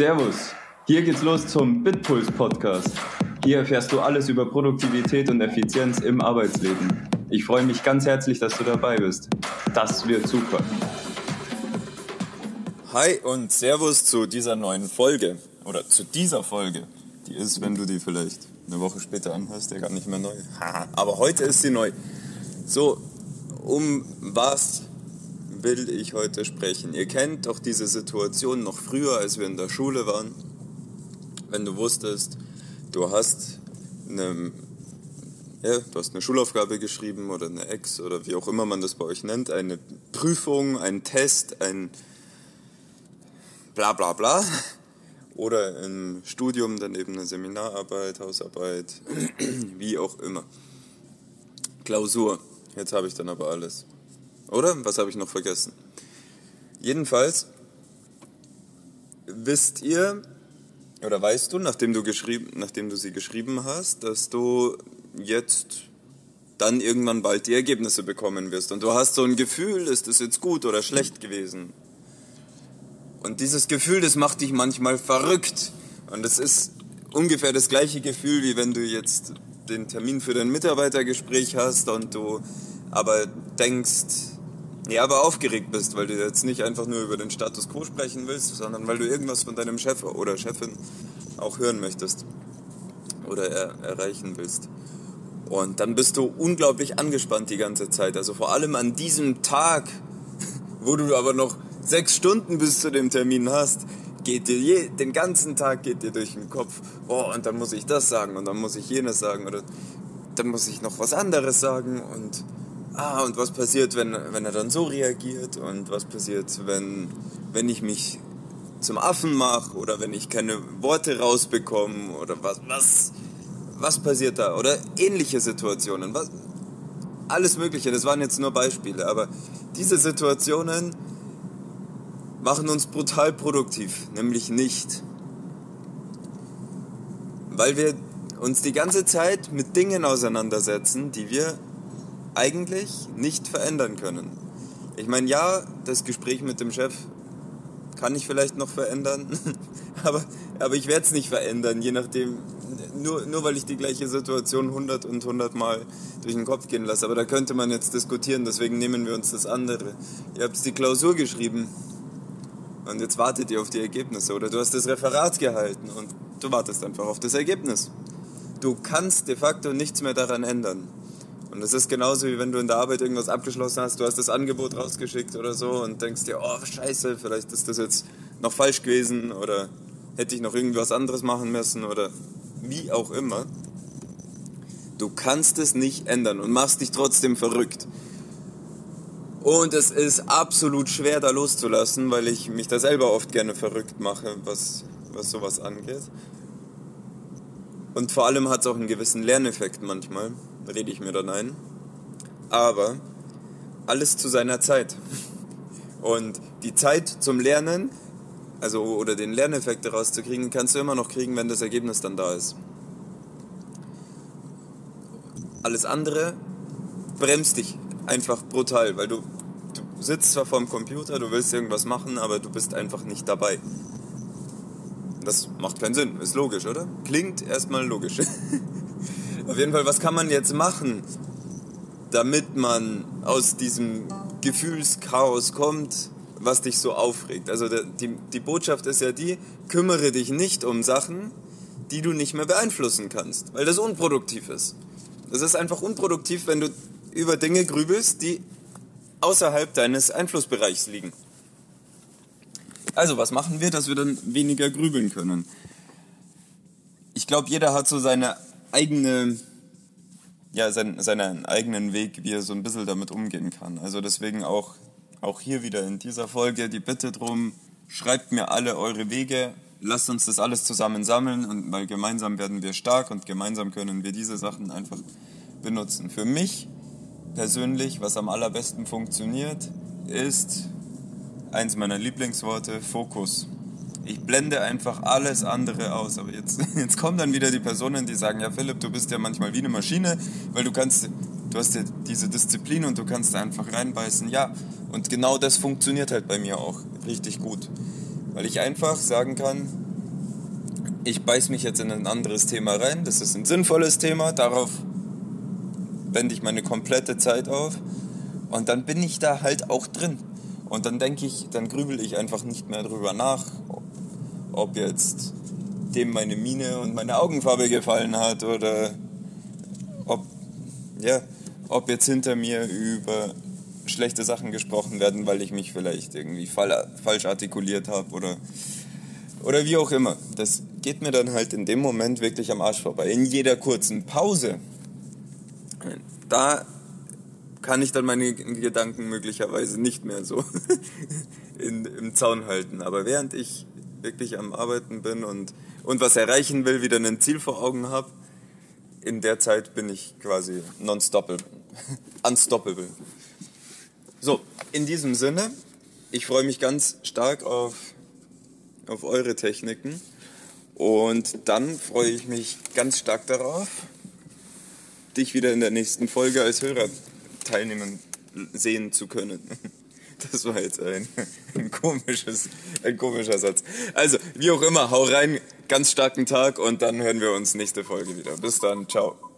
Servus, hier geht's los zum Bitpuls Podcast. Hier erfährst du alles über Produktivität und Effizienz im Arbeitsleben. Ich freue mich ganz herzlich, dass du dabei bist. Das wird super. Hi und Servus zu dieser neuen Folge oder zu dieser Folge. Die ist, wenn du die vielleicht eine Woche später anhörst, ja gar nicht mehr neu. Aber heute ist sie neu. So, um was will ich heute sprechen? Ihr kennt doch diese Situation noch früher, als wir in der Schule waren. Wenn du wusstest, du hast eine, ja, du hast eine Schulaufgabe geschrieben oder eine Ex oder wie auch immer man das bei euch nennt, eine Prüfung, ein Test, ein bla bla bla. Oder im Studium dann eben eine Seminararbeit, Hausarbeit, wie auch immer. Klausur. Jetzt habe ich dann aber alles. Oder? Was habe ich noch vergessen? Jedenfalls wisst ihr oder weißt du, nachdem du, geschrieben, nachdem du sie geschrieben hast, dass du jetzt dann irgendwann bald die Ergebnisse bekommen wirst. Und du hast so ein Gefühl, ist das jetzt gut oder schlecht gewesen? Und dieses Gefühl, das macht dich manchmal verrückt. Und es ist ungefähr das gleiche Gefühl, wie wenn du jetzt den Termin für dein Mitarbeitergespräch hast und du aber denkst, ja, aber aufgeregt bist, weil du jetzt nicht einfach nur über den Status quo sprechen willst, sondern weil du irgendwas von deinem Chef oder Chefin auch hören möchtest oder er erreichen willst. Und dann bist du unglaublich angespannt die ganze Zeit. Also vor allem an diesem Tag, wo du aber noch sechs Stunden bis zu dem Termin hast, geht dir je, den ganzen Tag geht dir durch den Kopf, oh, und dann muss ich das sagen und dann muss ich jenes sagen oder dann muss ich noch was anderes sagen und ah, und was passiert, wenn, wenn er dann so reagiert und was passiert, wenn, wenn ich mich zum Affen mache oder wenn ich keine Worte rausbekomme oder was, was, was passiert da oder ähnliche Situationen, was, alles Mögliche, das waren jetzt nur Beispiele, aber diese Situationen machen uns brutal produktiv, nämlich nicht. Weil wir uns die ganze Zeit mit Dingen auseinandersetzen, die wir eigentlich nicht verändern können. Ich meine, ja, das Gespräch mit dem Chef kann ich vielleicht noch verändern, aber, aber ich werde es nicht verändern, je nachdem, nur, nur weil ich die gleiche Situation 100 und 100 Mal durch den Kopf gehen lasse. Aber da könnte man jetzt diskutieren, deswegen nehmen wir uns das andere. Ihr habt die Klausur geschrieben und jetzt wartet ihr auf die Ergebnisse oder du hast das Referat gehalten und du wartest einfach auf das Ergebnis. Du kannst de facto nichts mehr daran ändern. Und das ist genauso wie wenn du in der Arbeit irgendwas abgeschlossen hast, du hast das Angebot rausgeschickt oder so und denkst dir, oh scheiße, vielleicht ist das jetzt noch falsch gewesen oder hätte ich noch irgendwas anderes machen müssen oder wie auch immer. Du kannst es nicht ändern und machst dich trotzdem verrückt. Und es ist absolut schwer da loszulassen, weil ich mich da selber oft gerne verrückt mache, was, was sowas angeht. Und vor allem hat es auch einen gewissen Lerneffekt manchmal rede ich mir dann ein. Aber alles zu seiner Zeit. Und die Zeit zum Lernen, also oder den Lerneffekt daraus zu kriegen, kannst du immer noch kriegen, wenn das Ergebnis dann da ist. Alles andere bremst dich einfach brutal, weil du, du sitzt zwar vorm Computer, du willst irgendwas machen, aber du bist einfach nicht dabei. Das macht keinen Sinn, ist logisch, oder? Klingt erstmal logisch. Auf jeden Fall, was kann man jetzt machen, damit man aus diesem Gefühlschaos kommt, was dich so aufregt? Also die, die Botschaft ist ja die, kümmere dich nicht um Sachen, die du nicht mehr beeinflussen kannst, weil das unproduktiv ist. Es ist einfach unproduktiv, wenn du über Dinge grübelst, die außerhalb deines Einflussbereichs liegen. Also, was machen wir, dass wir dann weniger grübeln können? Ich glaube, jeder hat so seine eigene, ja, sein, seinen eigenen Weg, wie er so ein bisschen damit umgehen kann. Also deswegen auch, auch hier wieder in dieser Folge die Bitte drum, schreibt mir alle eure Wege, lasst uns das alles zusammen sammeln und weil gemeinsam werden wir stark und gemeinsam können wir diese Sachen einfach benutzen. Für mich persönlich, was am allerbesten funktioniert, ist eins meiner Lieblingsworte, Fokus ich blende einfach alles andere aus. Aber jetzt, jetzt kommen dann wieder die Personen, die sagen, ja Philipp, du bist ja manchmal wie eine Maschine, weil du kannst, du hast ja diese Disziplin und du kannst einfach reinbeißen. Ja, und genau das funktioniert halt bei mir auch richtig gut. Weil ich einfach sagen kann, ich beiß mich jetzt in ein anderes Thema rein. Das ist ein sinnvolles Thema. Darauf wende ich meine komplette Zeit auf. Und dann bin ich da halt auch drin. Und dann denke ich, dann grübel ich einfach nicht mehr drüber nach, ob jetzt dem meine Miene und meine Augenfarbe gefallen hat oder ob, ja, ob jetzt hinter mir über schlechte Sachen gesprochen werden, weil ich mich vielleicht irgendwie falsch artikuliert habe oder, oder wie auch immer. Das geht mir dann halt in dem Moment wirklich am Arsch vorbei. In jeder kurzen Pause, da kann ich dann meine Gedanken möglicherweise nicht mehr so in, im Zaun halten. Aber während ich wirklich am Arbeiten bin und, und was erreichen will, wieder ein Ziel vor Augen habe, in der Zeit bin ich quasi non-stoppable. Unstoppable. So, in diesem Sinne, ich freue mich ganz stark auf, auf eure Techniken und dann freue ich mich ganz stark darauf, dich wieder in der nächsten Folge als Hörer teilnehmen sehen zu können. Das war jetzt ein, ein, komisches, ein komischer Satz. Also, wie auch immer, hau rein, ganz starken Tag und dann hören wir uns nächste Folge wieder. Bis dann, ciao.